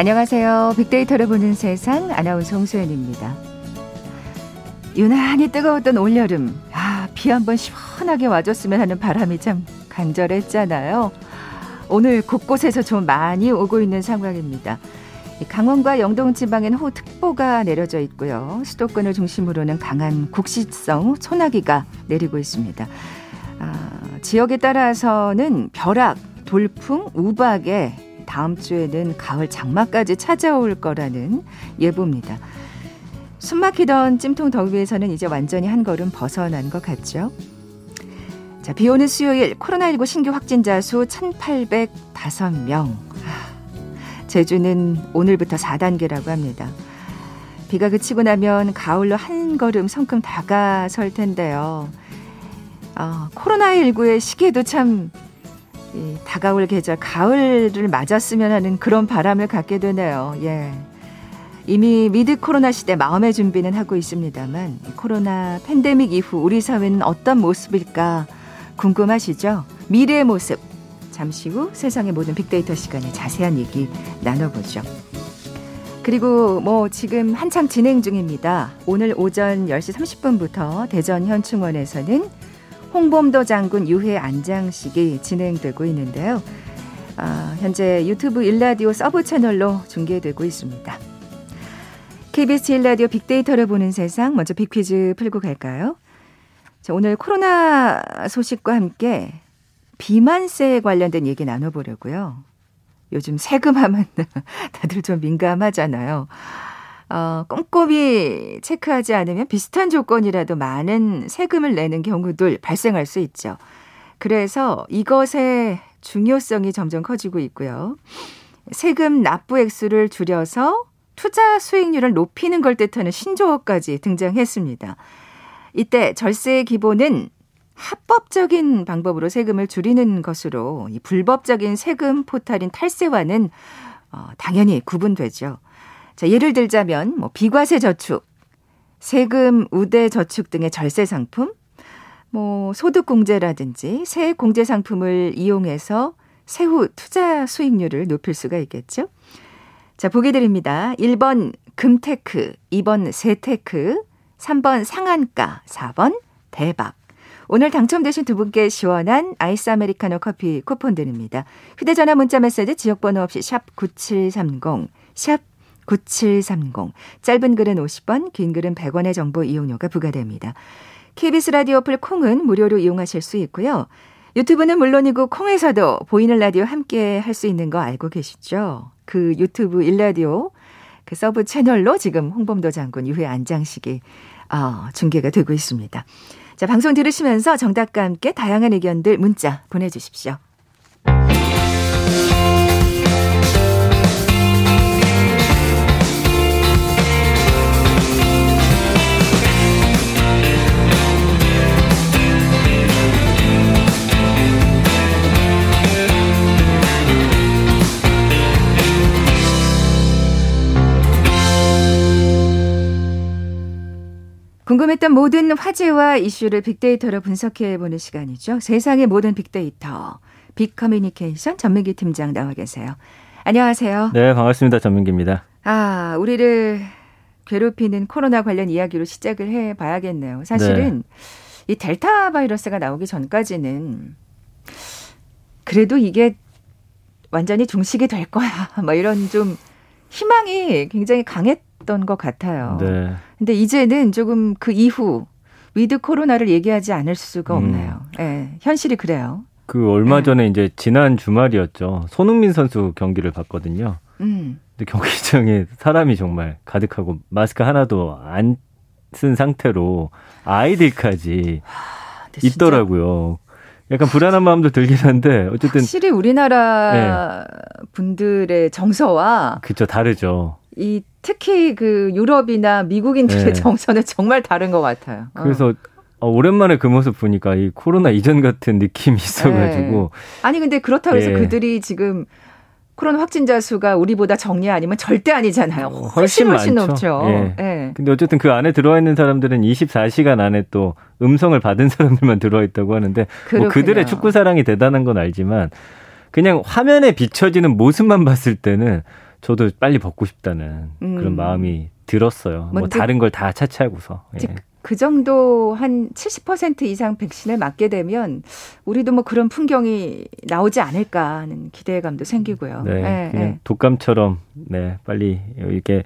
안녕하세요. 빅데이터를 보는 세상 아나운서 홍소연입니다. 유난히 뜨거웠던 올여름. 아, 비 한번 시원하게 와줬으면 하는 바람이 참 간절했잖아요. 오늘 곳곳에서 좀 많이 오고 있는 상황입니다. 강원과 영동 지방엔 호우특보가 내려져 있고요. 수도권을 중심으로는 강한 국시성 소나기가 내리고 있습니다. 아, 지역에 따라서는 벼락, 돌풍, 우박에 다음 주에는 가을 장마까지 찾아올 거라는 예보입니다. 숨막히던 찜통 더위에서는 이제 완전히 한 걸음 벗어난 것 같죠. 자, 비 오는 수요일 코로나19 신규 확진자 수 1,805명. 제주는 오늘부터 4단계라고 합니다. 비가 그치고 나면 가을로 한 걸음 성큼 다가설 텐데요. 아, 코로나19의 시기에도 참 이, 다가올 계절 가을을 맞았으면 하는 그런 바람을 갖게 되네요. 예. 이미 미드 코로나 시대 마음의 준비는 하고 있습니다만 코로나 팬데믹 이후 우리 사회는 어떤 모습일까 궁금하시죠? 미래의 모습 잠시 후 세상의 모든 빅데이터 시간에 자세한 얘기 나눠보죠. 그리고 뭐 지금 한창 진행 중입니다. 오늘 오전 10시 30분부터 대전 현충원에서는 홍범도 장군 유해 안장식이 진행되고 있는데요. 아, 현재 유튜브 일라디오 서브 채널로 중계되고 있습니다. KBS 일라디오 빅데이터를 보는 세상 먼저 빅퀴즈 풀고 갈까요? 자, 오늘 코로나 소식과 함께 비만세에 관련된 얘기 나눠보려고요. 요즘 세금하면 다들 좀 민감하잖아요. 어, 꼼꼼히 체크하지 않으면 비슷한 조건이라도 많은 세금을 내는 경우들 발생할 수 있죠. 그래서 이것의 중요성이 점점 커지고 있고요. 세금 납부 액수를 줄여서 투자 수익률을 높이는 걸 뜻하는 신조어까지 등장했습니다. 이때 절세의 기본은 합법적인 방법으로 세금을 줄이는 것으로 이 불법적인 세금 포탈인 탈세와는 어, 당연히 구분되죠. 자, 예를 들자면 뭐 비과세 저축, 세금 우대 저축 등의 절세 상품, 뭐 소득 공제라든지 세액 공제 상품을 이용해서 세후 투자 수익률을 높일 수가 있겠죠. 자, 보기 드립니다. 1번 금테크, 2번 세테크, 3번 상한가, 4번 대박. 오늘 당첨되신 두 분께 시원한 아이스 아메리카노 커피 쿠폰 드립니다. 휴대전화 문자 메시지 지역번호 없이 샵 9730, 샵 9730. 짧은 글은 50원, 긴 글은 100원의 정보 이용료가 부과됩니다. KBS 라디오 어플 콩은 무료로 이용하실 수 있고요. 유튜브는 물론이고 콩에서도 보이는 라디오 함께 할 수 있는 거 알고 계시죠? 그 유튜브 일라디오 그 서브 채널로 지금 홍범도 장군 유해 안장식이 어, 중계가 되고 있습니다. 자, 방송 들으시면서 정답과 함께 다양한 의견들 문자 보내주십시오. 궁금했던 모든 화제와 이슈를 빅데이터로 분석해보는 시간이죠. 세상의 모든 빅데이터. 빅커뮤니케이션 전민기 팀장 나와 계세요. 안녕하세요. 네, 반갑습니다. 전민기입니다. 아, 우리를 괴롭히는 코로나 관련 이야기로 시작을 해 봐야겠네요. 사실은 네. 이 델타 바이러스가 나오기 전까지는 그래도 이게 완전히 종식이 될 거야. 뭐 이런 좀 희망이 굉장히 강했던 것 같아요. 네. 근데 이제는 조금 그 이후 with 코로나를 얘기하지 않을 수가 음. 없네요. 음. 네, 현실이 그래요. 그 얼마 네. 전에 네. 이제 지난 주말이었죠. 손흥민 선수 경기를 봤거든요. 음. 근데 경기장에 사람이 정말 가득하고 마스크 하나도 안 쓴 상태로 아이들까지 하, 있더라고요. 약간 불안한 마음도 들긴 한데 어쨌든 확실히 우리나라 네. 분들의 정서와 그쵸 다르죠. 이 특히 그 유럽이나 미국인들의 네. 정서는 정말 다른 것 같아요. 어. 그래서 어. 오랜만에 그 모습 보니까 이 코로나 이전 같은 느낌이 있어가지고. 네. 아니 근데 그렇다고 해서 예. 그들이 지금 코로나 확진자 수가 우리보다 정리 아니면 절대 아니잖아요. 어, 훨씬 훨씬, 훨씬 높죠. 예. 예. 근데 어쨌든 그 안에 들어와 있는 사람들은 24시간 안에 또 음성을 받은 사람들만 들어와 있다고 하는데 뭐 그들의 축구 사랑이 대단한 건 알지만 그냥 화면에 비춰지는 모습만 봤을 때는 저도 빨리 벗고 싶다는 음. 그런 마음이 들었어요. 뭐, 뭐 다른 걸 다 차치하고서. 예. 그 정도 한 70% 이상 백신을 맞게 되면 우리도 뭐 그런 풍경이 나오지 않을까 하는 기대감도 생기고요. 네, 네 그냥 네. 독감처럼 네 빨리 이렇게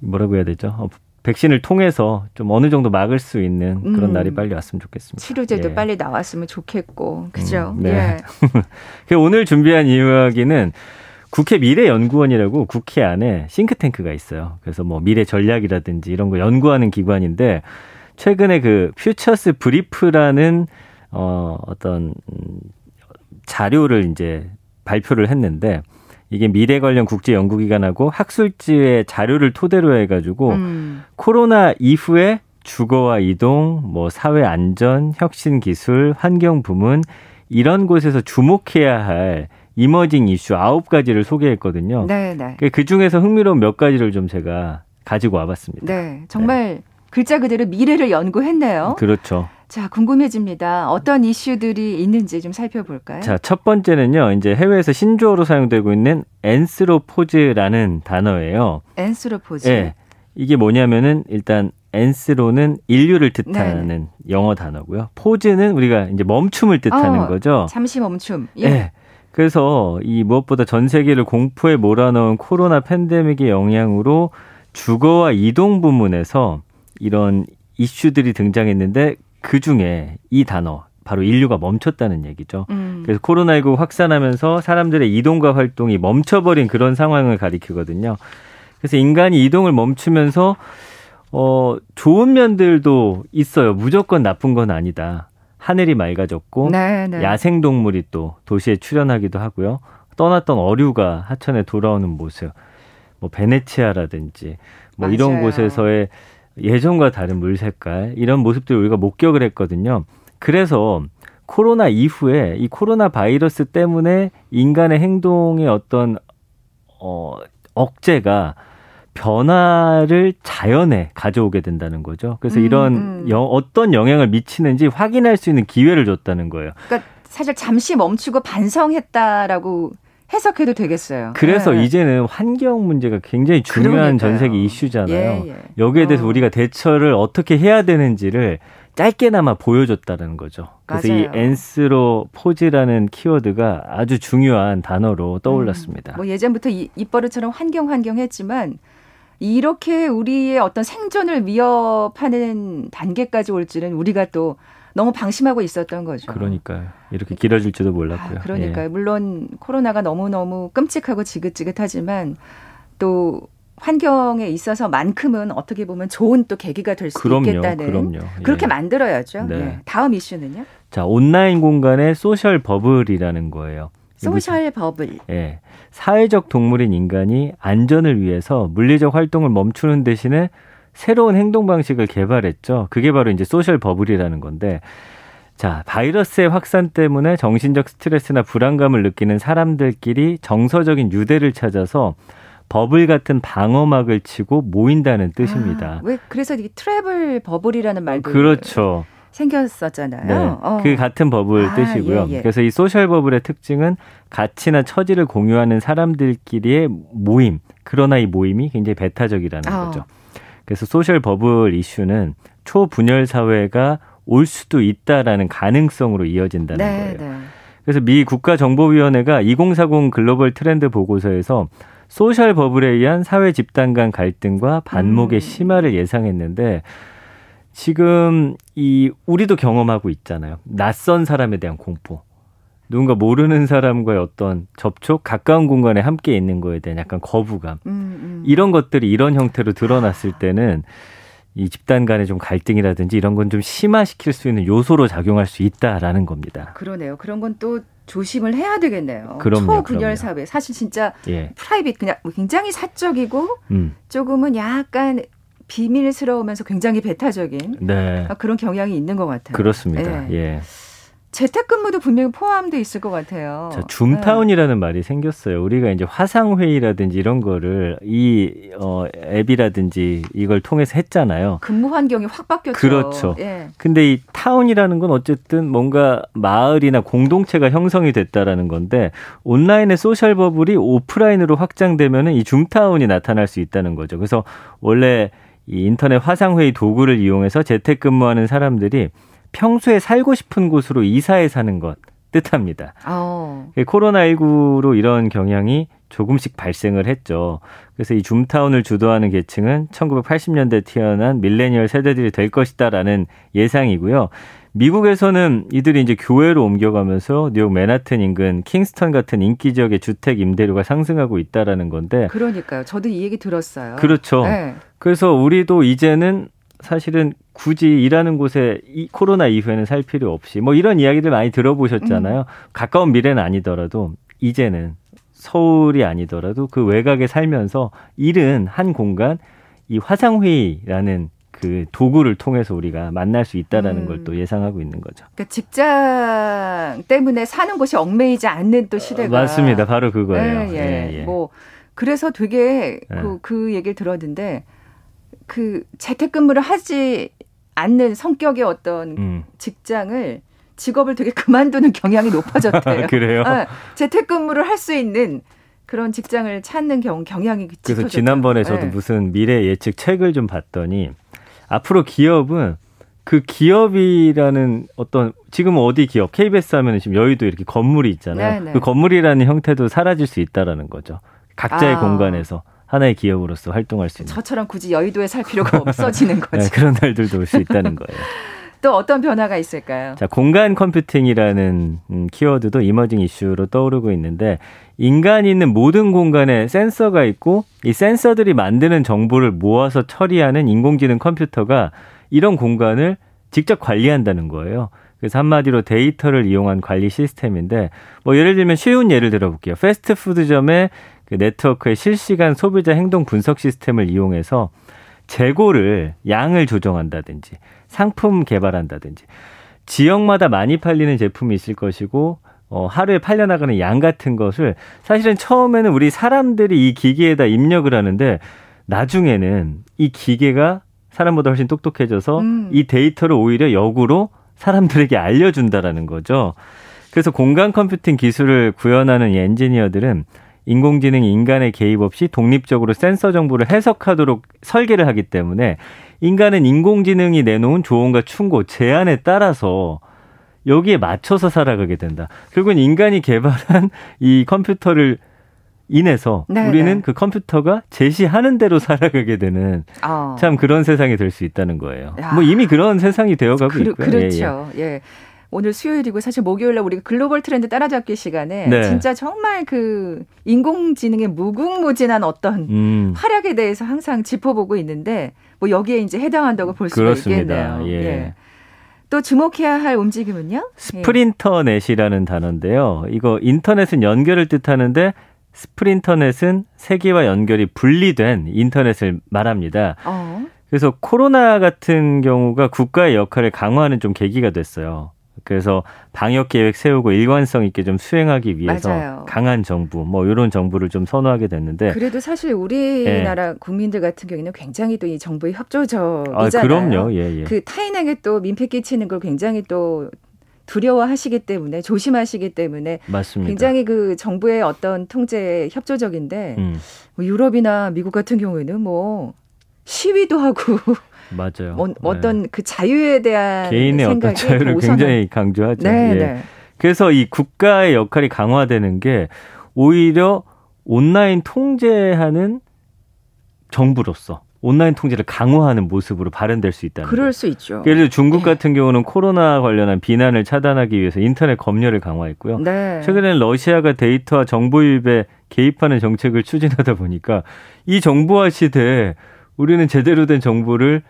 뭐라고 해야 되죠? 어, 백신을 통해서 좀 어느 정도 막을 수 있는 그런 음. 날이 빨리 왔으면 좋겠습니다. 치료제도 예. 빨리 나왔으면 좋겠고, 그죠? 음, 네. 예. 그 오늘 준비한 이야기는 국회 미래연구원이라고 국회 안에 싱크탱크가 있어요. 그래서 뭐 미래 전략이라든지 이런 거 연구하는 기관인데 최근에 그 퓨처스 브리프라는 어 어떤 자료를 이제 발표를 했는데 이게 미래 관련 국제 연구기관하고 학술지의 자료를 토대로 해가지고 음. 코로나 이후에 주거와 이동, 뭐 사회 안전, 혁신 기술, 환경 부문 이런 곳에서 주목해야 할 이머징 이슈 아홉 가지를 소개했거든요. 네, 네. 그, 그 중에서 흥미로운 몇 가지를 좀 제가 가지고 와봤습니다. 네, 정말 네. 글자 그대로 미래를 연구했네요. 그렇죠. 자, 궁금해집니다. 어떤 이슈들이 있는지 좀 살펴볼까요? 자, 첫 번째는요. 이제 해외에서 신조어로 사용되고 있는 엔스로포즈라는 단어예요. 엔스로포즈. 네. 이게 뭐냐면은 일단 엔스로는 인류를 뜻하는 네 영어 단어고요. 포즈는 우리가 이제 멈춤을 뜻하는 어, 거죠. 잠시 멈춤. 예. 네. 그래서 이 무엇보다 전 세계를 공포에 몰아넣은 코로나 팬데믹의 영향으로 주거와 이동 부문에서 이런 이슈들이 등장했는데 그 중에 이 단어 바로 인류가 멈췄다는 얘기죠. 음. 그래서 코로나19 확산하면서 사람들의 이동과 활동이 멈춰버린 그런 상황을 가리키거든요. 그래서 인간이 이동을 멈추면서 어 좋은 면들도 있어요. 무조건 나쁜 건 아니다. 하늘이 맑아졌고 네, 네. 야생 동물이 또 도시에 출현하기도 하고요. 떠났던 어류가 하천에 돌아오는 모습, 뭐 베네치아라든지 뭐 맞아요. 이런 곳에서의 예전과 다른 물 색깔 이런 모습들을 우리가 목격을 했거든요. 그래서 코로나 이후에 이 코로나 바이러스 때문에 인간의 행동의 어떤 어 억제가 변화를 자연에 가져오게 된다는 거죠. 그래서 음, 이런 음. 여, 어떤 영향을 미치는지 확인할 수 있는 기회를 줬다는 거예요. 그러니까 사실 잠시 멈추고 반성했다라고 해석해도 되겠어요. 그래서 네. 이제는 환경 문제가 굉장히 중요한 그러니까요. 전 세계 이슈잖아요. 예, 예. 여기에 대해서 어. 우리가 대처를 어떻게 해야 되는지를 짧게나마 보여줬다는 거죠. 그래서 맞아요. 이 엔스로 포즈라는 키워드가 아주 중요한 단어로 떠올랐습니다. 음, 뭐 예전부터 이, 입버릇처럼 환경 환경 했지만 이렇게 우리의 어떤 생존을 위협하는 단계까지 올지는 우리가 또 너무 방심하고 있었던 거죠. 그러니까요. 이렇게 길어질지도 몰랐고요. 아, 그러니까요. 예. 물론 코로나가 너무너무 끔찍하고 지긋지긋하지만 또 환경에 있어서만큼은 어떻게 보면 좋은 또 계기가 될 수 있겠다는 그럼요. 예. 그렇게 만들어야죠. 네. 네. 다음 이슈는요? 자, 온라인 공간의 소셜 버블이라는 거예요. social bubble. 예. 사회적 동물인 인간이 안전을 위해서 물리적 활동을 멈추는 대신에 새로운 행동 방식을 개발했죠. 그게 바로 이제 social bubble이라는 건데 자, 바이러스의 확산 때문에 정신적 스트레스나 불안감을 느끼는 사람들끼리 정서적인 유대를 찾아서 버블 같은 방어막을 치고 모인다는 뜻입니다. 아, 왜 그래서 이 travel bubble이라는 말도 그렇죠. 생겼었잖아요. 네, 어. 그 같은 버블 아, 뜻이고요. 예, 예. 그래서 이 social bubble의 특징은 가치나 처지를 공유하는 사람들끼리의 모임. 그러나 이 모임이 굉장히 배타적이라는 어. 거죠. 그래서 social bubble 이슈는 초분열 사회가 올 수도 있다라는 가능성으로 이어진다는 네, 거예요. 네. 그래서 미 국가정보위원회가 2040 글로벌 트렌드 보고서에서 social bubble에 의한 사회 집단 간 갈등과 반목의 음. 심화를 예상했는데 지금 이 우리도 경험하고 있잖아요. 낯선 사람에 대한 공포. 누군가 모르는 사람과의 어떤 접촉, 가까운 공간에 함께 있는 거에 대한 약간 거부감. 음, 음. 이런 것들이 이런 형태로 드러났을 때는 이 집단 간의 좀 갈등이라든지 이런 건 좀 심화시킬 수 있는 요소로 작용할 수 있다라는 겁니다. 그러네요. 그런 건 또 조심을 해야 되겠네요. 그럼요, 초분열 사회. 사실 진짜 예. 프라이빗 그냥 굉장히 사적이고 음. 조금은 약간 비밀스러우면서 굉장히 배타적인 네. 그런 경향이 있는 것 같아요. 그렇습니다. 예. 예. 재택근무도 분명히 포함돼 있을 것 같아요. 자, Zoom town이라는 네. 말이 생겼어요. 우리가 이제 화상 회의라든지 이런 거를 이 어, 앱이라든지 이걸 통해서 했잖아요. 근무 환경이 확 바뀌었죠. 그렇죠. 예. 근데 이 town이라는 건 어쨌든 뭔가 마을이나 공동체가 형성이 됐다라는 건데 온라인의 social bubble이 오프라인으로 확장되면은 이 Zoom town이 나타날 수 있다는 거죠. 그래서 원래 이 인터넷 화상 회의 도구를 이용해서 재택근무하는 사람들이 평소에 살고 싶은 곳으로 이사해 사는 것 뜻합니다. 어. 코로나19로 이런 경향이 조금씩 발생을 했죠. 그래서 이 줌타운을 주도하는 계층은 1980년대 태어난 밀레니얼 세대들이 될 것이다라는 예상이고요. 미국에서는 이들이 이제 교회로 옮겨가면서 뉴욕 맨하튼 인근 킹스턴 같은 인기 지역의 주택 임대료가 상승하고 있다라는 건데. 그러니까요. 저도 이 얘기 들었어요. 그렇죠. 네. 그래서 우리도 이제는 사실은 굳이 일하는 곳에 이 코로나 이후에는 살 필요 없이 뭐 이런 이야기들 많이 들어보셨잖아요. 음. 가까운 미래는 아니더라도 이제는 서울이 아니더라도 그 외곽에 살면서 일은 한 공간 이 화상회의라는 그 도구를 통해서 우리가 만날 수 있다라는 음. 걸또 예상하고 있는 거죠. 그러니까 직장 때문에 사는 곳이 얽매이지 않는 또 시대가 맞습니다. 바로 그거예요. 예, 예. 예, 예. 뭐 그래서 되게 예. 그, 그 얘기를 들었는데 그 재택근무를 하지 않는 성격의 어떤 음. 직장을 직업을 되게 그만두는 경향이 높아졌대요. 그래요? 아, 재택근무를 할 수 있는 그런 직장을 찾는 경, 경향이 그래서 짙어졌죠. 지난번에 저도 네. 무슨 미래 예측 책을 좀 봤더니 앞으로 기업은 그 기업이라는 어떤 지금 어디 기업 KBS 하면 지금 여의도 이렇게 건물이 있잖아요. 네네. 네. 그 건물이라는 형태도 사라질 수 있다라는 거죠. 각자의 아. 공간에서. 하나의 기업으로서 활동할 수 있는. 저처럼 굳이 여의도에 살 필요가 없어지는 거죠. 네, 그런 날들도 올 수 있다는 거예요. 또 어떤 변화가 있을까요? 자, 공간 컴퓨팅이라는 음, 키워드도 emerging 이슈로 떠오르고 있는데 인간이 있는 모든 공간에 센서가 있고 이 센서들이 만드는 정보를 모아서 처리하는 인공지능 컴퓨터가 이런 공간을 직접 관리한다는 거예요. 그래서 한마디로 데이터를 이용한 관리 시스템인데 뭐 예를 들면 쉬운 예를 들어볼게요. 패스트푸드점에 그 네트워크의 실시간 소비자 행동 분석 시스템을 이용해서 재고를 양을 조정한다든지 상품 개발한다든지 지역마다 많이 팔리는 제품이 있을 것이고 어, 하루에 팔려나가는 양 같은 것을 사실은 처음에는 우리 사람들이 이 기계에다 입력을 하는데 나중에는 이 기계가 사람보다 훨씬 똑똑해져서 음. 이 데이터를 오히려 역으로 사람들에게 알려준다라는 거죠. 그래서 공간 컴퓨팅 기술을 구현하는 이 엔지니어들은 인공지능이 인간의 개입 없이 독립적으로 센서 정보를 해석하도록 설계를 하기 때문에 인간은 인공지능이 내놓은 조언과 충고, 제안에 따라서 여기에 맞춰서 살아가게 된다. 결국은 인간이 개발한 이 컴퓨터를 인해서 네 우리는 네. 그 컴퓨터가 제시하는 대로 살아가게 되는 어. 참 그런 세상이 될 수 있다는 거예요. 야. 뭐 이미 그런 세상이 되어가고 그, 있고요. 그렇죠. 예, 예. 예. 오늘 수요일이고 사실 목요일날 우리가 글로벌 트렌드 따라잡기 시간에 네. 진짜 정말 그 인공지능의 무궁무진한 어떤 음. 활약에 대해서 항상 짚어보고 있는데 뭐 여기에 이제 해당한다고 볼 수가 있겠네요. 예. 예. 또 주목해야 할 움직임은요? 스프린터넷이라는 단어인데요. 이거 인터넷은 연결을 뜻하는데 스프린터넷은 세계와 연결이 분리된 인터넷을 말합니다. 어. 그래서 코로나 같은 경우가 국가의 역할을 강화하는 좀 계기가 됐어요. 그래서 방역 계획 세우고 일관성 있게 좀 수행하기 위해서 맞아요. 강한 정부 뭐 이런 정부를 좀 선호하게 됐는데 그래도 사실 우리나라 네. 국민들 같은 경우에는 굉장히 또 이 정부의 협조적이잖아요. 아, 그럼요. 예, 예. 그 타인에게 또 민폐 끼치는 걸 굉장히 또 두려워하시기 때문에 조심하시기 때문에 맞습니다. 굉장히 그 정부의 어떤 통제에 협조적인데 음. 뭐 유럽이나 미국 같은 경우에는 뭐 시위도 하고 맞아요. 뭐, 어떤 네. 그 자유에 대한 개인의 어떤 자유를. 굉장히 강조하죠. 네, 예. 네. 그래서 이 국가의 역할이 강화되는 게 오히려 온라인 통제하는 정부로서 온라인 통제를 강화하는 모습으로 발현될 수 있다는 그럴 거예요. 수 있죠. 예를 들어 중국 네. 같은 경우는 코로나 관련한 비난을 차단하기 위해서 인터넷 검열을 강화했고요. 네. 최근에는 러시아가 데이터와 정보 유입에 개입하는 정책을 추진하다 보니까 이 정보화 시대에 우리는 제대로 된 정보를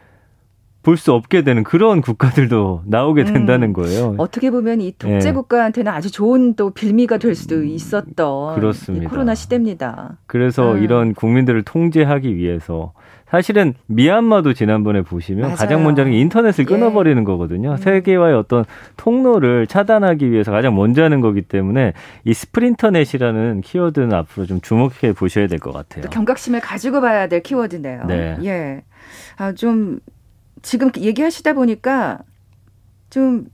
볼 수 없게 되는 그런 국가들도 나오게 음. 된다는 거예요. 어떻게 보면 이 독재 네. 국가한테는 아주 좋은 또 빌미가 될 수도 음, 있었던 그렇습니다. 코로나 시대입니다. 그래서 음. 이런 국민들을 통제하기 위해서 사실은 미얀마도 지난번에 보시면 맞아요. 가장 먼저 하는 게 인터넷을 예. 끊어버리는 예. 거거든요. 음. 세계와의 어떤 통로를 차단하기 위해서 가장 먼저 하는 거기 때문에 이 스프린터넷이라는 키워드는 앞으로 좀 주목해 보셔야 될 것 같아요. 경각심을 가지고 봐야 될 키워드네요. 네. 예. 아, 좀 지금 얘기하시다 보니까 좀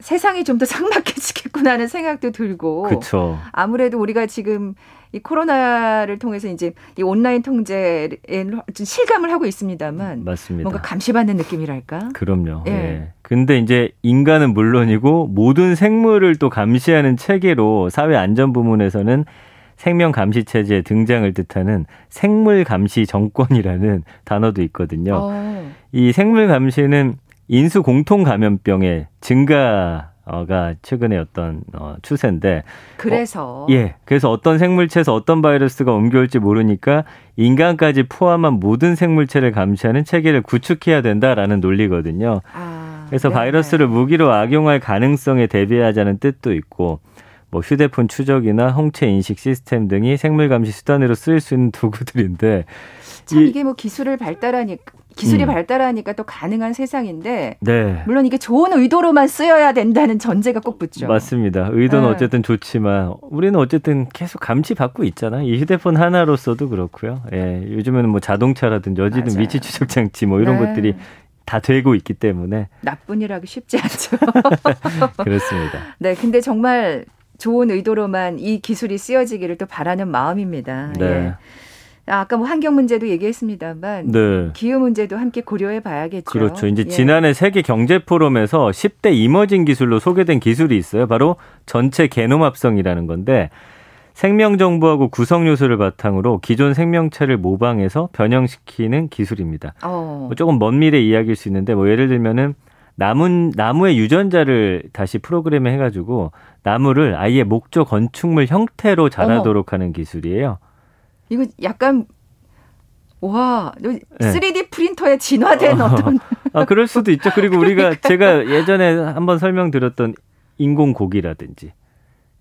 세상이 좀 더 삭막해지겠구나 하는 생각도 들고. 그쵸. 아무래도 우리가 지금 이 코로나를 통해서 이제 이 온라인 통제에 실감을 하고 있습니다만 맞습니다. 뭔가 감시받는 느낌이랄까? 그럼요. 예. 예. 근데 이제 인간은 물론이고 모든 생물을 또 감시하는 체계로 사회 안전 부문에서는 생명 감시 체제의 등장을 뜻하는 생물 감시 정권이라는 단어도 있거든요. 어. 이 생물 감시는 인수 공통 감염병의 증가 가 최근에 어떤 어, 추세인데. 그래서? 어, 예. 그래서 어떤 생물체에서 어떤 바이러스가 옮겨올지 모르니까 인간까지 포함한 모든 생물체를 감시하는 체계를 구축해야 된다라는 논리거든요. 아, 그래서 네 바이러스를 무기로 악용할 가능성에 대비하자는 뜻도 있고 뭐 휴대폰 추적이나 홍채 인식 시스템 등이 생물 감시 수단으로 쓰일 수 있는 도구들인데 참 이 게 뭐 기술을 발달하니까 기술이 음. 발달하니까 또 가능한 세상인데 네. 물론 이게 좋은 의도로만 쓰여야 된다는 전제가 꼭 붙죠. 맞습니다. 의도는 네. 어쨌든 좋지만 우리는 어쨌든 계속 감시 받고 있잖아요. 이 휴대폰 하나로서도 그렇고요. 예, 요즘에는 뭐 자동차라든지 어디든 위치 추적 장치 뭐 이런 네. 것들이 다 되고 있기 때문에 나쁜이라기 쉽지 않죠. 그렇습니다. 네, 근데 정말 좋은 의도로만 이 기술이 쓰여지기를 또 바라는 마음입니다. 네. 예. 아, 아까 뭐 환경 문제도 얘기했습니다만 네. 기후 문제도 함께 고려해 봐야겠죠. 그렇죠. 이제 예. 지난해 세계 경제 포럼에서 10대 이머징 기술로 소개된 기술이 있어요. 바로 전체 게놈 합성이라는 건데 생명 정보하고 구성 요소를 바탕으로 기존 생명체를 모방해서 변형시키는 기술입니다. 어. 뭐 조금 먼 미래 이야기일 수 있는데 뭐 예를 들면은 나무 나무의 유전자를 다시 프로그램해 가지고 나무를 아예 목조 건축물 형태로 자라도록 어머. 하는 기술이에요. 이거 약간 와, 3D 네. 프린터에 진화된 어, 떤 아, 그럴 수도 있죠. 그리고 우리가 제가 예전에 한번 설명드렸던 인공고기라든지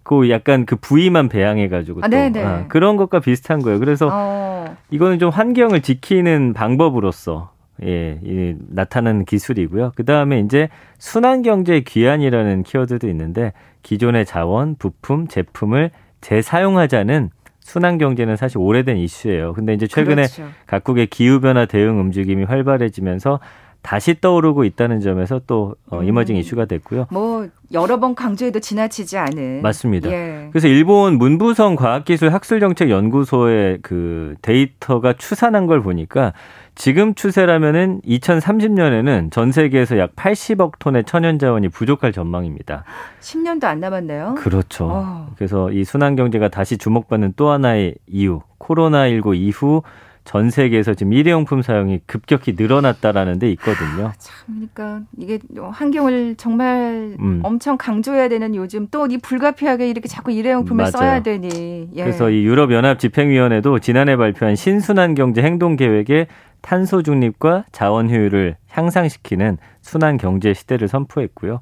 그 약간 그 부위만 배양해 가지고 아, 아, 그런 것과 비슷한 거예요. 그래서 어. 이거는 좀 환경을 지키는 방법으로서 예, 이, 나타나는 기술이고요. 그 다음에 이제 순환경제 귀환이라는 키워드도 있는데 기존의 자원, 부품, 제품을 재사용하자는 순환 경제는 사실 오래된 이슈예요. 근데 이제 최근에 그렇죠. 각국의 기후 변화 대응 움직임이 활발해지면서 다시 떠오르고 있다는 점에서 또 어, 음. 이머징 이슈가 됐고요. 뭐 여러 번 강조해도 지나치지 않은. 맞습니다. 예. 그래서 일본 문부성 과학기술학술정책연구소의 그 데이터가 추산한 걸 보니까 지금 추세라면은 2030년에는 전 세계에서 약 80억 톤의 천연 자원이 부족할 전망입니다. 10년도 안 남았네요. 그렇죠. 어. 그래서 이 순환 경제가 다시 주목받는 또 하나의 이유, 코로나 19 이후 전 세계에서 지금 일회용품 사용이 급격히 늘어났다라는 데 있거든요. 아, 참, 그러니까 이게 환경을 정말 음. 엄청 강조해야 되는 요즘 또 이 불가피하게 이렇게 자꾸 일회용품을 맞아요. 써야 되니. 예. 그래서 이 유럽 연합 집행위원회도 지난해 발표한 신순환 경제 행동 계획에 탄소 중립과 자원 효율을 향상시키는 순환 경제 시대를 선포했고요.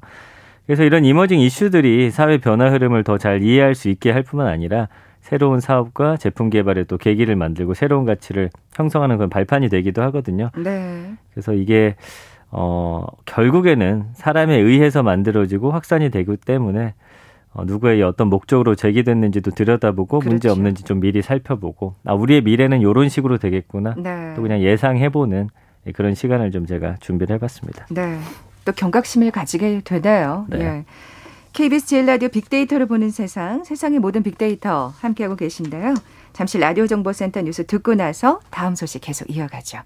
그래서 이런 이머징 이슈들이 사회 변화 흐름을 더 잘 이해할 수 있게 할 뿐만 아니라 새로운 사업과 제품 개발에 또 계기를 만들고 새로운 가치를 형성하는 그런 발판이 되기도 하거든요. 네. 그래서 이게 어 결국에는 사람에 의해서 만들어지고 확산이 되기 때문에 어, 누구의 어떤 목적으로 제기됐는지도 들여다보고 그렇죠. 문제 없는지 좀 미리 살펴보고 아 우리의 미래는 이런 식으로 되겠구나 네. 또 그냥 예상해보는 그런 시간을 좀 제가 준비를 해봤습니다. 네. 또 경각심을 가지게 되나요? 네. 예. KBS 제일 라디오 빅데이터를 보는 세상, 세상의 모든 빅데이터 함께하고 계신데요. 잠시 라디오 정보센터 뉴스 듣고 나서 다음 소식 계속 이어가죠.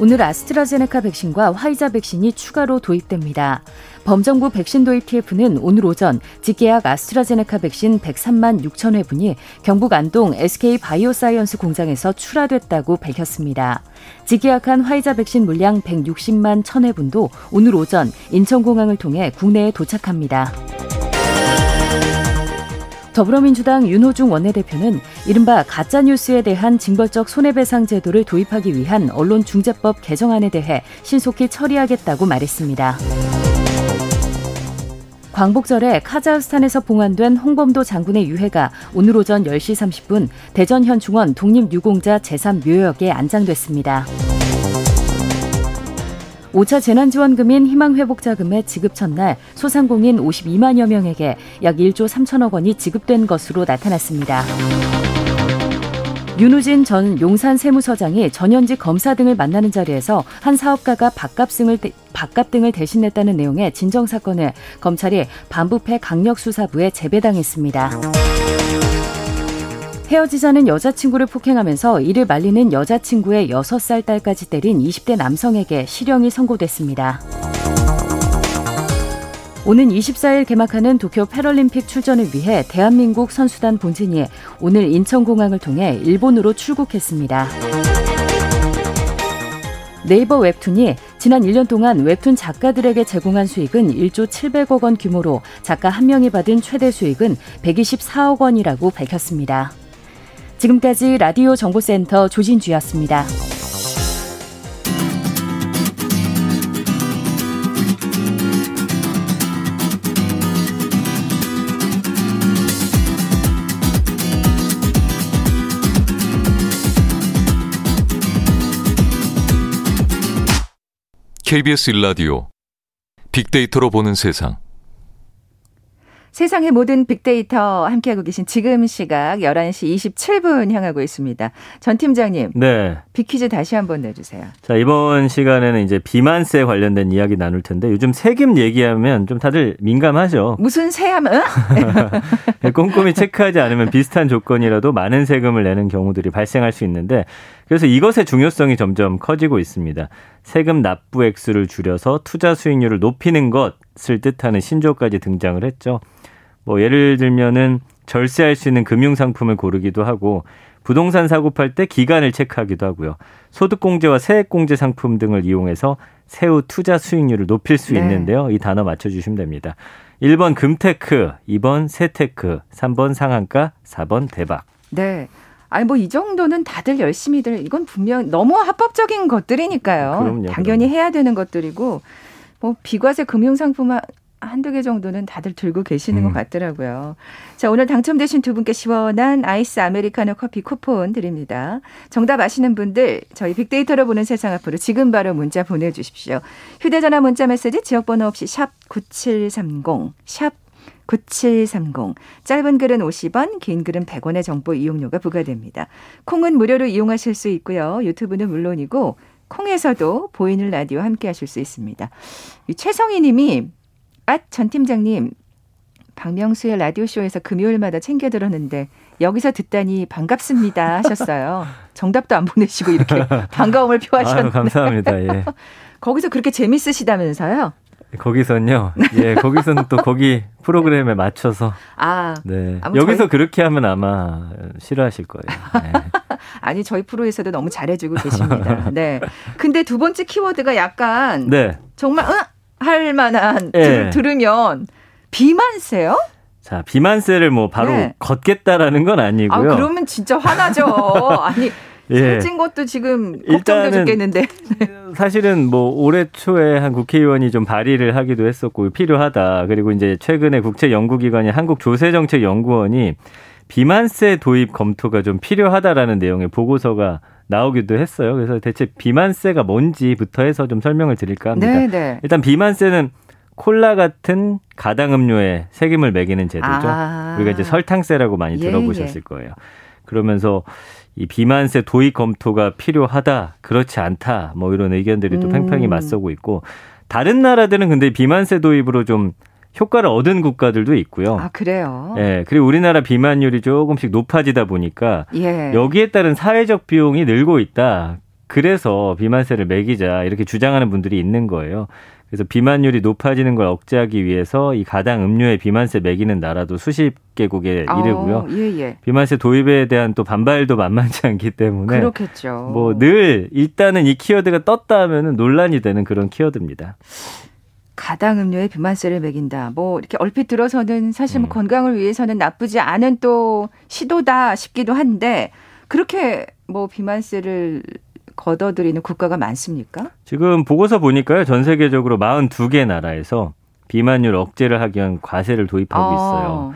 오늘 아스트라제네카 백신과 화이자 백신이 추가로 도입됩니다. 범정부 백신 도입 TF는 오늘 오전 직계약 아스트라제네카 백신 103만 6천 회분이 경북 안동 SK 바이오사이언스 공장에서 출하됐다고 밝혔습니다. 직계약한 화이자 백신 물량 160만 1천 회분도 오늘 오전 인천공항을 통해 국내에 도착합니다. 더불어민주당 윤호중 원내대표는 이른바 가짜뉴스에 대한 징벌적 손해배상 제도를 도입하기 위한 언론중재법 개정안에 대해 신속히 처리하겠다고 말했습니다. 광복절에 카자흐스탄에서 봉안된 홍범도 장군의 유해가 오늘 오전 10시 30분 대전 현충원 독립유공자 제3묘역에 안장됐습니다. 5차 재난지원금인 희망회복자금의 지급 첫날 소상공인 52만여 명에게 약 1조 3천억 원이 지급된 것으로 나타났습니다. 윤우진 전 용산 세무서장이 전현직 검사 등을 만나는 자리에서 한 사업가가 밥값 등을, 밥값 등을 대신했다는 내용의 진정 사건을 검찰이 반부패 강력 수사부에 재배당했습니다. 헤어지자는 여자친구를 폭행하면서 이를 말리는 여자친구의 6살 딸까지 때린 20대 남성에게 실형이 선고됐습니다. 오는 24일 개막하는 도쿄 패럴림픽 출전을 위해 대한민국 선수단 본진이 오늘 인천공항을 통해 일본으로 출국했습니다. 네이버 웹툰이 지난 1년 동안 웹툰 작가들에게 제공한 수익은 1조 700억 원 규모로 작가 한 명이 받은 최대 수익은 124억 원이라고 밝혔습니다. 지금까지 라디오 정보센터 조진주였습니다. KBS 일라디오 빅데이터로 보는 세상. 세상의 모든 빅데이터 함께하고 계신 지금 시각 11시 27분 향하고 있습니다. 전 팀장님. 네. 빅퀴즈 다시 한번 내주세요. 자, 이번 시간에는 이제 비만세 관련된 이야기 나눌 텐데 요즘 세금 얘기하면 좀 다들 민감하죠. 무슨 세하면? 꼼꼼히 체크하지 않으면 비슷한 조건이라도 많은 세금을 내는 경우들이 발생할 수 있는데 그래서 이것의 중요성이 점점 커지고 있습니다. 세금 납부 액수를 줄여서 투자 수익률을 높이는 것 을 뜻하는 신조까지 등장을 했죠. 뭐 예를 들면은 절세할 수 있는 금융 상품을 고르기도 하고 부동산 사고 팔 때 기간을 체크하기도 하고요. 소득 공제와 세액 공제 상품 등을 이용해서 세후 투자 수익률을 높일 수 네. 있는데요. 이 단어 맞춰 주시면 됩니다. 1번 금테크, 2번 세테크, 3번 상한가, 4번 대박. 네. 아니 뭐 이 정도는 다들 열심히들 이건 분명 너무 합법적인 것들이니까요. 그럼요, 당연히 그럼요. 해야 되는 것들이고 뭐 비과세 금융 상품 한두 개 정도는 다들 들고 계시는 음. 것 같더라고요. 자, 오늘 당첨되신 두 분께 시원한 아이스 아메리카노 커피 쿠폰 드립니다. 정답 아시는 분들 저희 빅데이터로 보는 세상 앞으로 지금 바로 문자 보내주십시오. 휴대전화 문자 메시지 지역번호 없이 샵 9730, 샵 9730. 짧은 글은 50원, 긴 글은 100원의 정보 이용료가 부과됩니다. 콩은 무료로 이용하실 수 있고요. 유튜브는 물론이고 콩에서도 보이는 라디오 함께 하실 수 있습니다. 최성희 님이 아, 전 팀장님. 박명수의 라디오쇼에서 금요일마다 챙겨 들었는데 여기서 듣다니 반갑습니다 하셨어요. 정답도 안 보내시고 이렇게 반가움을 표하셨는데. 감사합니다. 예. 거기서 그렇게 재밌으시다면서요? 거기선요. 예, 거기서는 또 거기 프로그램에 맞춰서. 아, 네. 여기서 저희... 그렇게 하면 아마 싫어하실 거예요. 네. 아니 저희 프로에서도 너무 잘해주고 계십니다. 네. 근데 두 번째 키워드가 약간 네. 정말 응? 할 만한 네. 들, 으면 비만세요? 자, 비만세를 뭐 바로 네. 걷겠다라는 건 아니고요. 아, 그러면 진짜 화나죠. 아니, 예. 살찐 것도 지금 걱정돼 죽겠는데. 사실은 뭐 올해 초에 한 국회의원이 좀 발의를 하기도 했었고 필요하다. 그리고 이제 최근에 국제 연구기관인 한국조세정책연구원이 비만세 도입 검토가 좀 필요하다라는 내용의 보고서가 나오기도 했어요. 그래서 대체 비만세가 뭔지부터 해서 좀 설명을 드릴까 합니다. 네네. 네. 일단 비만세는 콜라 같은 가당 음료에 세금을 매기는 제도죠. 아. 우리가 이제 설탕세라고 많이 예, 들어보셨을 예. 거예요. 그러면서 이 비만세 도입 검토가 필요하다, 그렇지 않다, 뭐 이런 의견들이 또 음. 팽팽히 맞서고 있고 다른 나라들은 근데 비만세 도입으로 좀 효과를 얻은 국가들도 있고요. 아, 그래요? 예. 그리고 우리나라 비만율이 조금씩 높아지다 보니까 예. 여기에 따른 사회적 비용이 늘고 있다. 그래서 비만세를 매기자 이렇게 주장하는 분들이 있는 거예요. 그래서 비만율이 높아지는 걸 억제하기 위해서 이 가당 음료에 비만세 매기는 나라도 수십 개국에 어, 이르고요. 예, 예. 비만세 도입에 대한 또 반발도 만만치 않기 때문에 그렇겠죠. 뭐 늘 일단은 이 키워드가 떴다 하면은 논란이 되는 그런 키워드입니다. 가당 음료에 비만세를 매긴다. 뭐 이렇게 얼핏 들어서는 사실 뭐 음. 건강을 위해서는 나쁘지 않은 또 시도다 싶기도 한데 그렇게 뭐 비만세를 걷어들이는 국가가 많습니까? 지금 보고서 보니까요. 전 세계적으로 42개 나라에서 비만율 억제를 하기 위한 과세를 도입하고 아. 있어요.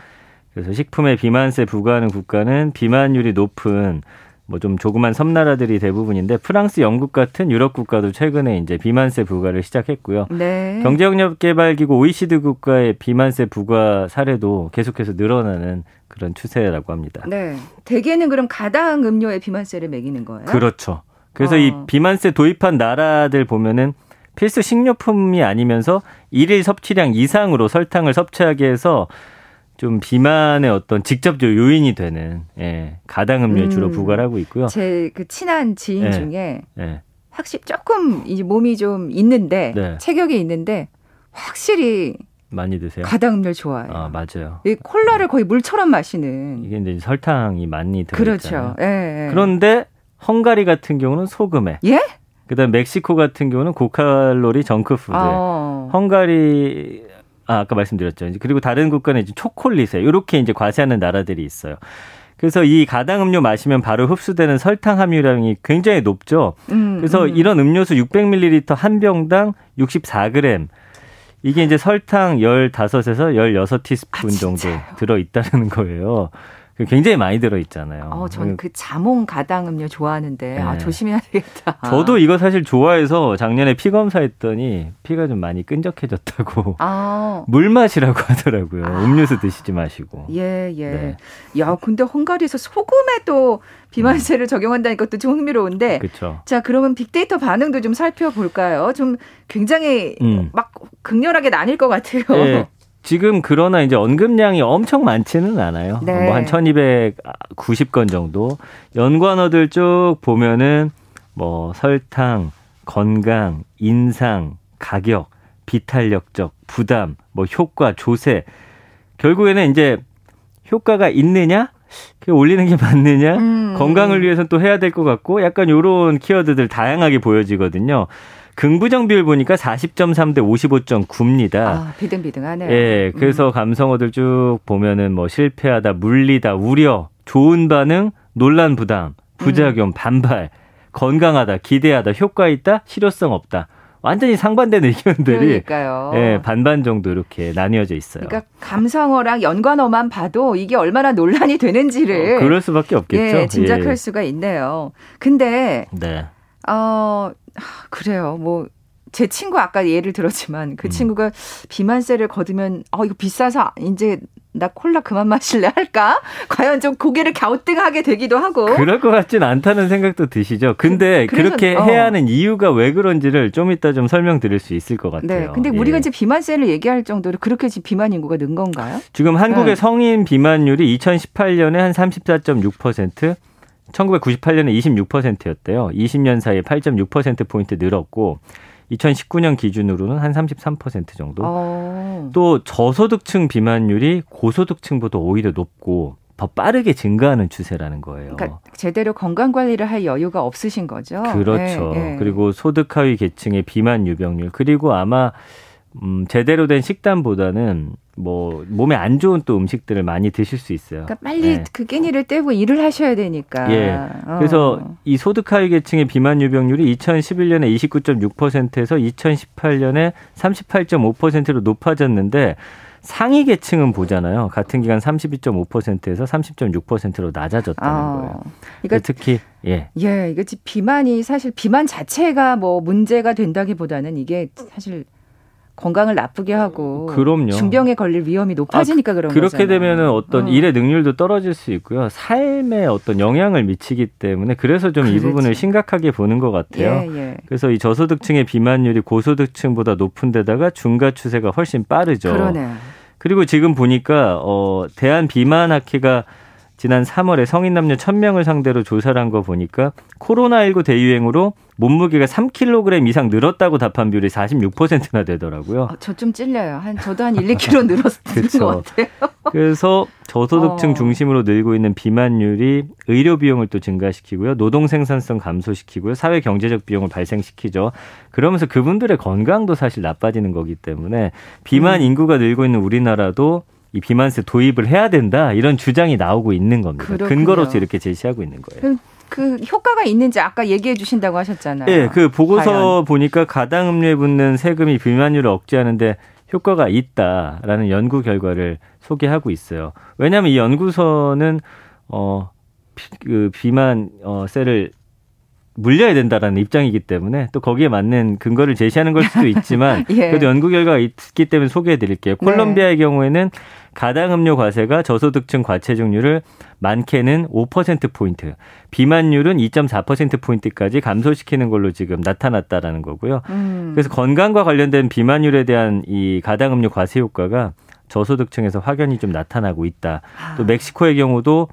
그래서 식품에 비만세 부과하는 국가는 비만율이 높은 뭐 좀 조그만 섬나라들이 대부분인데 프랑스, 영국 같은 유럽 국가도 최근에 이제 비만세 부과를 시작했고요. 네. 경제협력개발기구 OECD 국가의 비만세 부과 사례도 계속해서 늘어나는 그런 추세라고 합니다. 네. 대개는 그럼 가당 음료에 비만세를 매기는 거예요? 그렇죠. 그래서 어. 이 비만세 도입한 나라들 보면은 필수 식료품이 아니면서 일일 섭취량 이상으로 설탕을 섭취하게 해서 좀 비만의 어떤 직접적 요인이 되는 예, 가당 음료에 음, 주로 부과를 하고 있고요. 제 그 친한 지인 예, 중에 예. 확실히 조금 이제 몸이 좀 있는데 네. 체격이 있는데 확실히 많이 드세요? 가당 음료 좋아해요. 아 맞아요. 이 콜라를 거의 물처럼 마시는. 이게 이제 설탕이 많이 들어있잖아요. 그렇죠. 예, 예. 그런데 헝가리 같은 경우는 소금에. 예? 그다음 멕시코 같은 경우는 고칼로리 정크푸드. 아. 헝가리 아, 아까 말씀드렸죠. 그리고 다른 국가는 이제 초콜릿에 이렇게 이제 과세하는 나라들이 있어요. 그래서 이 가당 음료 마시면 바로 흡수되는 설탕 함유량이 굉장히 높죠. 음, 그래서 음. 이런 음료수 600ml 한 병당 64g. 이게 이제 설탕 15에서 16티스푼 아, 정도 들어 있다는 거예요. 그 굉장히 많이 들어 있잖아요. 어, 저는 그 자몽 가당 음료 좋아하는데 네. 아, 조심해야 되겠다. 저도 이거 사실 좋아해서 작년에 피 검사했더니 피가 좀 많이 끈적해졌다고. 아. 물 마시라고 하더라고요. 아. 음료수 드시지 마시고. 예, 예. 네. 야, 근데 헝가리에서 소금에 도 비만세를 음. 적용한다는 것도 좀 흥미로운데. 그쵸. 자, 그러면 빅데이터 반응도 좀 살펴볼까요? 좀 굉장히 음. 막 극렬하게 나뉠 것 같아요. 네. 지금 그러나 이제 언급량이 엄청 많지는 않아요. 네. 뭐한 1290건 정도. 연관어들 쭉 보면은 뭐 설탕, 건강, 인상, 가격, 비탄력적, 부담, 뭐 효과, 조세. 결국에는 이제 효과가 있느냐? 그 올리는 게 맞느냐? 음. 건강을 위해서는 또 해야 될 것 같고 약간 요런 키워드들 다양하게 보여지거든요. 긍부정 비율 보니까 40.3 대 55.9입니다. 아, 비등비등하네요. 예, 그래서 음. 감성어들 쭉 보면은 뭐 실패하다, 물리다, 우려, 좋은 반응, 논란 부담, 부작용, 음. 반발, 건강하다, 기대하다, 효과 있다, 실효성 없다. 완전히 상반되는 의견들이 그러니까요. 예, 반반 정도 이렇게 나뉘어져 있어요. 그러니까 감성어랑 연관어만 봐도 이게 얼마나 논란이 되는지를 어, 그럴 수밖에 없겠죠. 예, 짐작할 예. 수가 있네요. 근데 네. 어, 그래요. 뭐, 제 친구 아까 예를 들었지만 그 음. 친구가 비만세를 거두면 어 이거 비싸서 이제 나 콜라 그만 마실래 할까? 과연 좀 고개를 갸우뚱하게 되기도 하고. 그럴 것 같진 않다는 생각도 드시죠. 근데 그, 렇게 어. 해야 하는 이유가 왜 그런지를 좀 이따 좀 설명드릴 수 있을 것 같아요. 네. 근데 우리가 예. 이제 비만세를 얘기할 정도로 그렇게 지금 비만 인구가 는 건가요? 지금 한국의 네. 성인 비만율이 2018년에 한 34.6%, 1998년에 26%였대요. 20년 사이에 8.6%포인트 늘었고, 2019년 기준으로는 한 33% 정도. 어. 또 저소득층 비만율이 고소득층보다 오히려 높고 더 빠르게 증가하는 추세라는 거예요. 그러니까 제대로 건강 관리를 할 여유가 없으신 거죠. 그렇죠. 네, 네. 그리고 소득 하위 계층의 비만 유병률 그리고 아마 음, 제대로 된 식단보다는 뭐 몸에 안 좋은 또 음식들을 많이 드실 수 있어요. 그러니까 빨리 네. 그 끼니를 떼고 일을 하셔야 되니까. 예. 어. 그래서 이 소득 하위 계층의 비만 유병률이 2011년에 29.6%에서 2018년에 38.5%로 높아졌는데 상위 계층은 보잖아요. 같은 기간 32.5%에서 30.6%로 낮아졌다는 아, 거예요. 그러니까 특히 예. 예, 이거 비만이 사실 비만 자체가 뭐 문제가 된다기보다는 이게 사실 건강을 나쁘게 하고 그럼요. 중병에 걸릴 위험이 높아지니까 아, 그런 그렇게 거잖아요. 되면은 어떤 어. 일의 능률도 떨어질 수 있고요. 삶에 어떤 영향을 미치기 때문에 그래서 좀 이 부분을 심각하게 보는 것 같아요. 예, 예. 그래서 이 저소득층의 비만율이 고소득층보다 높은 데다가 중과 추세가 훨씬 빠르죠. 그러네요. 그리고 지금 보니까 어 대한 비만 학회가 지난 3월에 성인 남녀 1000명을 상대로 조사를 한 거 보니까 코로나19 대유행으로 몸무게가 3kg 이상 늘었다고 답한 비율이 46%나 되더라고요. 어, 저좀 찔려요. 한 저도 한 1, 2kg 늘었을 것 같아요. 그래서 저소득층 어. 중심으로 늘고 있는 비만율이 의료 비용을 또 증가시키고요. 노동 생산성 감소시키고요. 사회 경제적 비용을 발생시키죠. 그러면서 그분들의 건강도 사실 나빠지는 거기 때문에 비만 음. 인구가 늘고 있는 우리나라도 이 비만세 도입을 해야 된다 이런 주장이 나오고 있는 겁니다. 그렇군요. 근거로서 이렇게 제시하고 있는 거예요. 그 효과가 있는지 아까 얘기해 주신다고 하셨잖아요. 네, 그 보고서 과연. 보니까 가당 음료에 붙는 세금이 비만율을 억제하는데 효과가 있다라는 연구 결과를 소개하고 있어요. 왜냐하면 이 연구소는 어, 그 비만 어, 셀을 물려야 된다라는 입장이기 때문에 또 거기에 맞는 근거를 제시하는 걸 수도 있지만 예. 그래도 연구 결과가 있기 때문에 소개해 드릴게요. 네. 콜롬비아의 네. 경우에는 가당 음료 과세가 저소득층 과체중률을 많게는 5%포인트, 비만율은 2.4%포인트까지 감소시키는 걸로 지금 나타났다라는 거고요. 음. 그래서 건강과 관련된 비만율에 대한 이 가당 음료 과세 효과가 저소득층에서 확연히 좀 나타나고 있다. 또 아. 멕시코의 경우도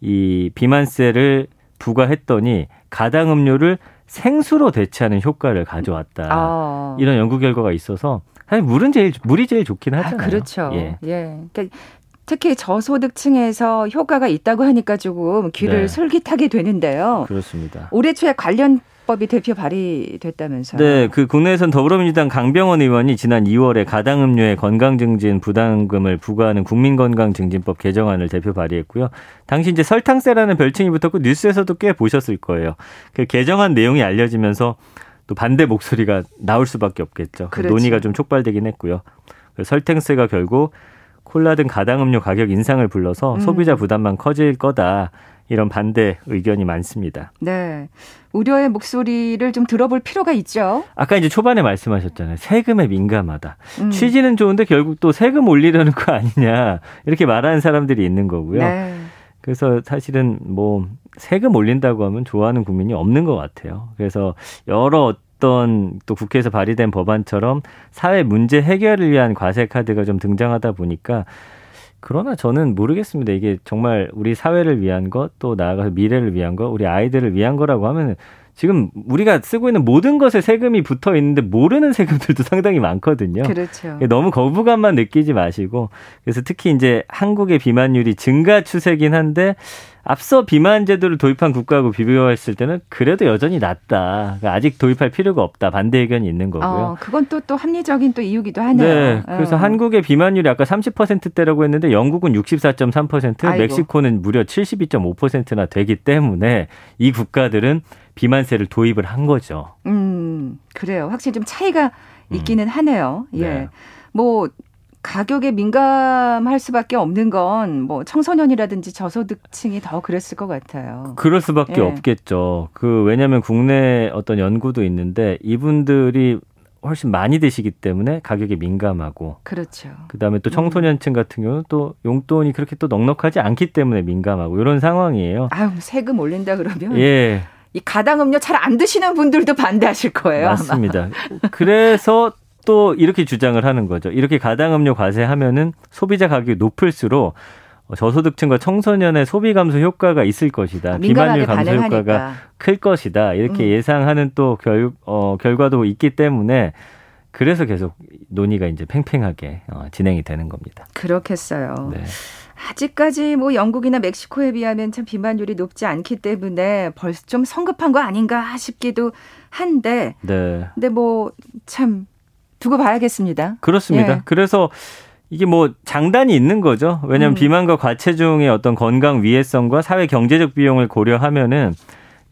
이 비만세를 부과했더니 가당 음료를 생수로 대체하는 효과를 가져왔다. 아. 이런 연구 결과가 있어서 사실 물은 제일 물이 제일 좋긴 아, 하잖아요. 아, 그렇죠. 예. 예. 그러니까 특히 저소득층에서 효과가 있다고 하니까 조금 귀를 네. 솔깃하게 되는데요. 그렇습니다. 올해 초에 관련 법이 대표 발의됐다면서요? 네, 그 국내에선 더불어민주당 강병원 의원이 지난 2월에 가당 음료의 건강증진 부담금을 부과하는 국민건강증진법 개정안을 대표 발의했고요. 당시 이제 설탕세라는 별칭이 붙었고 뉴스에서도 꽤 보셨을 거예요. 그 개정안 내용이 알려지면서 또 반대 목소리가 나올 수밖에 없겠죠. 그렇죠. 논의가 좀 촉발되긴 했고요. 그 설탕세가 결국 콜라 등 가당 음료 가격 인상을 불러서 음. 소비자 부담만 커질 거다. 이런 반대 의견이 많습니다. 네. 우려의 목소리를 좀 들어볼 필요가 있죠. 아까 이제 초반에 말씀하셨잖아요. 세금에 민감하다. 음. 취지는 좋은데 결국 또 세금 올리려는 거 아니냐. 이렇게 말하는 사람들이 있는 거고요. 네. 그래서 사실은 뭐 세금 올린다고 하면 좋아하는 국민이 없는 것 같아요. 그래서 여러 어떤 또 국회에서 발의된 법안처럼 사회 문제 해결을 위한 과세 카드가 좀 등장하다 보니까 그러나 저는 모르겠습니다. 이게 정말 우리 사회를 위한 것, 또 나아가서 미래를 위한 것, 우리 아이들을 위한 거라고 하면 지금 우리가 쓰고 있는 모든 것에 세금이 붙어 있는데 모르는 세금들도 상당히 많거든요. 그렇죠. 너무 거부감만 느끼지 마시고 그래서 특히 이제 한국의 비만율이 증가 추세긴 한데 앞서 비만 제도를 도입한 국가하고 비교했을 때는 그래도 여전히 낮다. 그러니까 아직 도입할 필요가 없다. 반대 의견이 있는 거고요. 어, 그건 또, 또 합리적인 또 이유기도 하네요. 네. 그래서 어. 한국의 비만율이 아까 30%대라고 했는데 영국은 64.3%, 아이고. 멕시코는 무려 72.5%나 되기 때문에 이 국가들은 비만세를 도입을 한 거죠. 음, 그래요. 확실히 좀 차이가 음. 있기는 음. 하네요. 예. 네. 뭐 가격에 민감할 수밖에 없는 건 뭐 청소년이라든지 저소득층이 더 그랬을 것 같아요. 그럴 수밖에 예. 없겠죠. 그 왜냐하면 국내 어떤 연구도 있는데 이분들이 훨씬 많이 드시기 때문에 가격에 민감하고 그렇죠. 그다음에 또 청소년층 같은 경우는 또 용돈이 그렇게 또 넉넉하지 않기 때문에 민감하고 이런 상황이에요. 아유 세금 올린다 그러면 예. 이 가당 음료 잘 안 드시는 분들도 반대하실 거예요. 맞습니다. 그래서 또 이렇게 주장을 하는 거죠. 이렇게 가당음료 과세하면은 소비자 가격이 높을수록 저소득층과 청소년의 소비 감소 효과가 있을 것이다. 비만율 감소 효과가 클 것이다. 이렇게 음. 예상하는 또 결, 어, 결과도 있기 때문에 그래서 계속 논의가 이제 팽팽하게 어, 진행이 되는 겁니다. 그렇겠어요. 네. 아직까지 뭐 영국이나 멕시코에 비하면 참 비만율이 높지 않기 때문에 벌써 좀 성급한 거 아닌가 싶기도 한데. 네. 근데 뭐 참 두고 봐야겠습니다. 그렇습니다. 예. 그래서 이게 뭐 장단이 있는 거죠. 왜냐하면 음. 비만과 과체중의 어떤 건강 위해성과 사회 경제적 비용을 고려하면은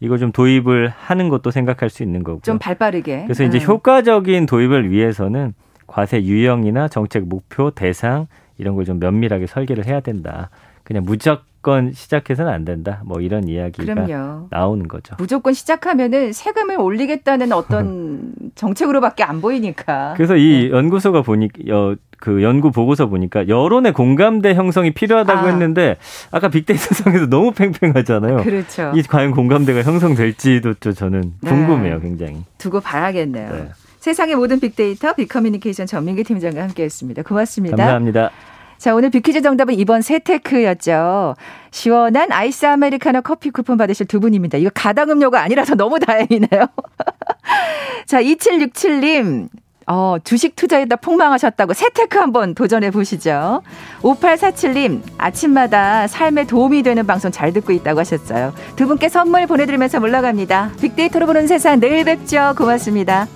이걸 좀 도입을 하는 것도 생각할 수 있는 거고. 좀 발빠르게. 그래서 이제 음. 효과적인 도입을 위해서는 과세 유형이나 정책 목표 대상 이런 걸 좀 면밀하게 설계를 해야 된다. 그냥 무 조건 시작해서는 안 된다. 뭐 이런 이야기가 그럼요. 나오는 거죠. 무조건 시작하면은 세금을 올리겠다는 어떤 정책으로밖에 안 보이니까. 그래서 이 네. 연구소가 보니 어, 그 연구 보고서 보니까 여론의 공감대 형성이 필요하다고 아. 했는데 아까 빅데이터 상에서 너무 팽팽하잖아요. 그렇죠. 이 과연 공감대가 형성될지도 또 저는 네. 궁금해요, 굉장히. 두고 봐야겠네요. 네. 세상의 모든 빅데이터 빅커뮤니케이션 전민기 팀장과 함께했습니다. 고맙습니다. 감사합니다. 자, 오늘 빅퀴즈 정답은 이번 세테크였죠. 시원한 아이스 아메리카노 커피 쿠폰 받으실 두 분입니다. 이거 가당 음료가 아니라서 너무 다행이네요. 자, 2767님. 어, 주식 투자에다 폭망하셨다고 세테크 한번 도전해 보시죠. 5847님, 아침마다 삶에 도움이 되는 방송 잘 듣고 있다고 하셨어요. 두 분께 선물 보내드리면서 물러갑니다. 빅데이터로 보는 세상 내일 뵙죠. 고맙습니다.